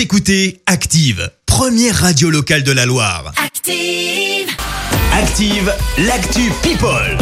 Vous écoutez Active, première radio locale de la Loire. Active. Active, l'actu People.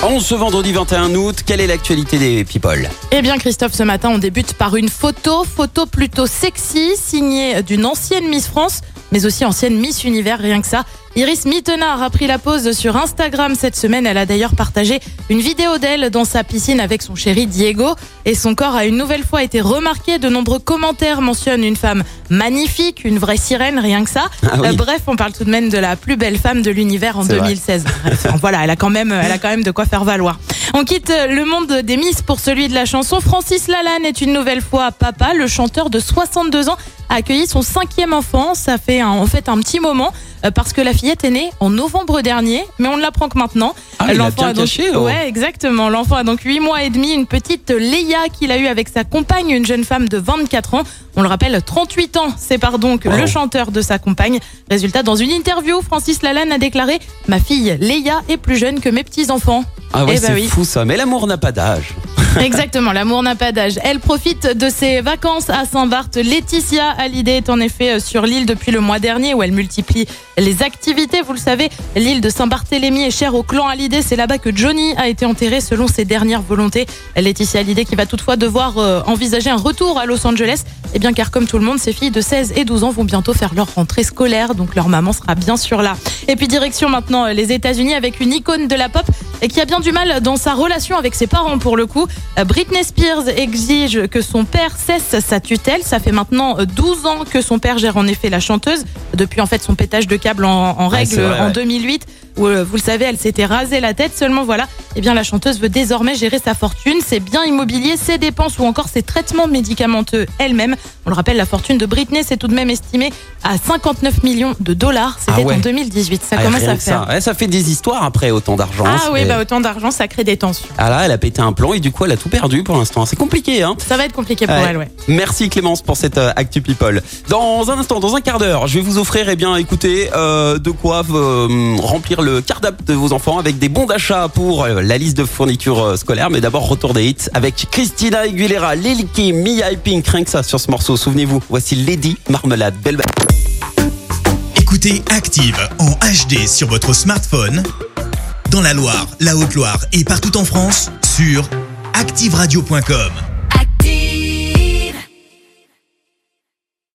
En ce vendredi 21 août, quelle est l'actualité des people? Eh bien Christophe, ce matin on débute par une photo, photo plutôt sexy, signée d'une ancienne Miss France, mais aussi ancienne Miss Univers, rien que ça. Iris Mittenard a pris la pause sur Instagram cette semaine. Elle a d'ailleurs partagé une vidéo d'elle dans sa piscine avec son chéri Diego. Et son corps a une nouvelle fois été remarqué. De nombreux commentaires mentionnent une femme magnifique, une vraie sirène, rien que ça. Ah oui. Euh, bref, on parle tout de même de la plus belle femme de l'univers en C'est vrai. 2016. Bref, voilà, elle a quand même, elle a quand même de quoi faire valoir. On quitte le monde des Miss pour celui de la chanson. Francis Lalanne est une nouvelle fois papa. Le chanteur de 62 ans a accueilli son cinquième enfant. Ça fait un- en fait un petit moment euh, parce que la fillette est née en novembre dernier, mais on ne l'apprend que maintenant. Ah, L'enfant a donc, caché, oh. ouais, exactement. L'enfant a donc 8 mois et demi, une petite Léa qu'il a eue avec sa compagne, une jeune femme de 24 ans. On le rappelle, 38 ans sépare donc Wow. le chanteur de sa compagne. Résultat, dans une interview, Francis Lalanne a déclaré Ma fille Léa est plus jeune que mes petits-enfants. Ah ouais, Eh bah c'est oui. fou ça, mais l'amour n'a pas d'âge. Exactement, l'amour n'a pas d'âge. Elle profite de ses vacances à Saint-Barth. Laetitia Hallyday est en effet euh, sur l'île depuis le mois dernier où elle multiplie les activités. Vous le savez, l'île de Saint-Barthélemy est chère au clan Hallyday. C'est là-bas que Johnny a été enterré selon ses dernières volontés. Laetitia Hallyday qui va toutefois devoir euh, envisager un retour à Los Angeles. Eh bien, car comme tout le monde, ses filles de 16 et 12 ans vont bientôt faire leur rentrée scolaire. Donc leur maman sera bien sûr là. Et puis direction maintenant euh, les États-Unis avec une icône de la pop et qui a bien du mal dans sa relation avec ses parents pour le coup. Euh, Britney Spears exige que son père cesse sa tutelle. Ça fait maintenant euh, 12 ans que son père gère en effet la chanteuse, depuis en fait son pétage de câble en, règle vrai, en ouais. 2008, où euh, vous le savez, elle s'était rasé la tête. Seulement voilà, eh bien la chanteuse veut désormais gérer sa fortune, ses biens immobiliers, ses dépenses ou encore ses traitements médicamenteux elle-même. On le rappelle, la fortune de Britney s'est tout de même estimée à 59 millions de dollars. C'était Ah ouais. en 2018. Ça Ah, commence à faire. ça. Ouais, ça fait des histoires après autant d'argent. Ah oui, bah autant d'argent, ça crée des tensions. Ah là, elle a pété un plomb et du coup, elle a tout perdu pour l'instant. C'est compliqué, hein Ça va être compliqué pour Ouais. elle, ouais. Merci Clémence pour cette euh, Actu People. Dans un instant, dans un quart d'heure, je vais vous offrir, eh bien, écoutez, euh, de quoi euh, remplir le cartable de vos enfants avec des bons d'achat pour euh, la liste de fournitures euh, scolaires. Mais d'abord, retour des hits avec Christina Aguilera, Lil Kim, Mia et Pink. Rien que ça sur ce morceau. Souvenez-vous, voici Lady Marmelade. Belle Écoutez Active en HD sur votre smartphone, dans la Loire, la Haute-Loire et partout en France, sur activeradio.com.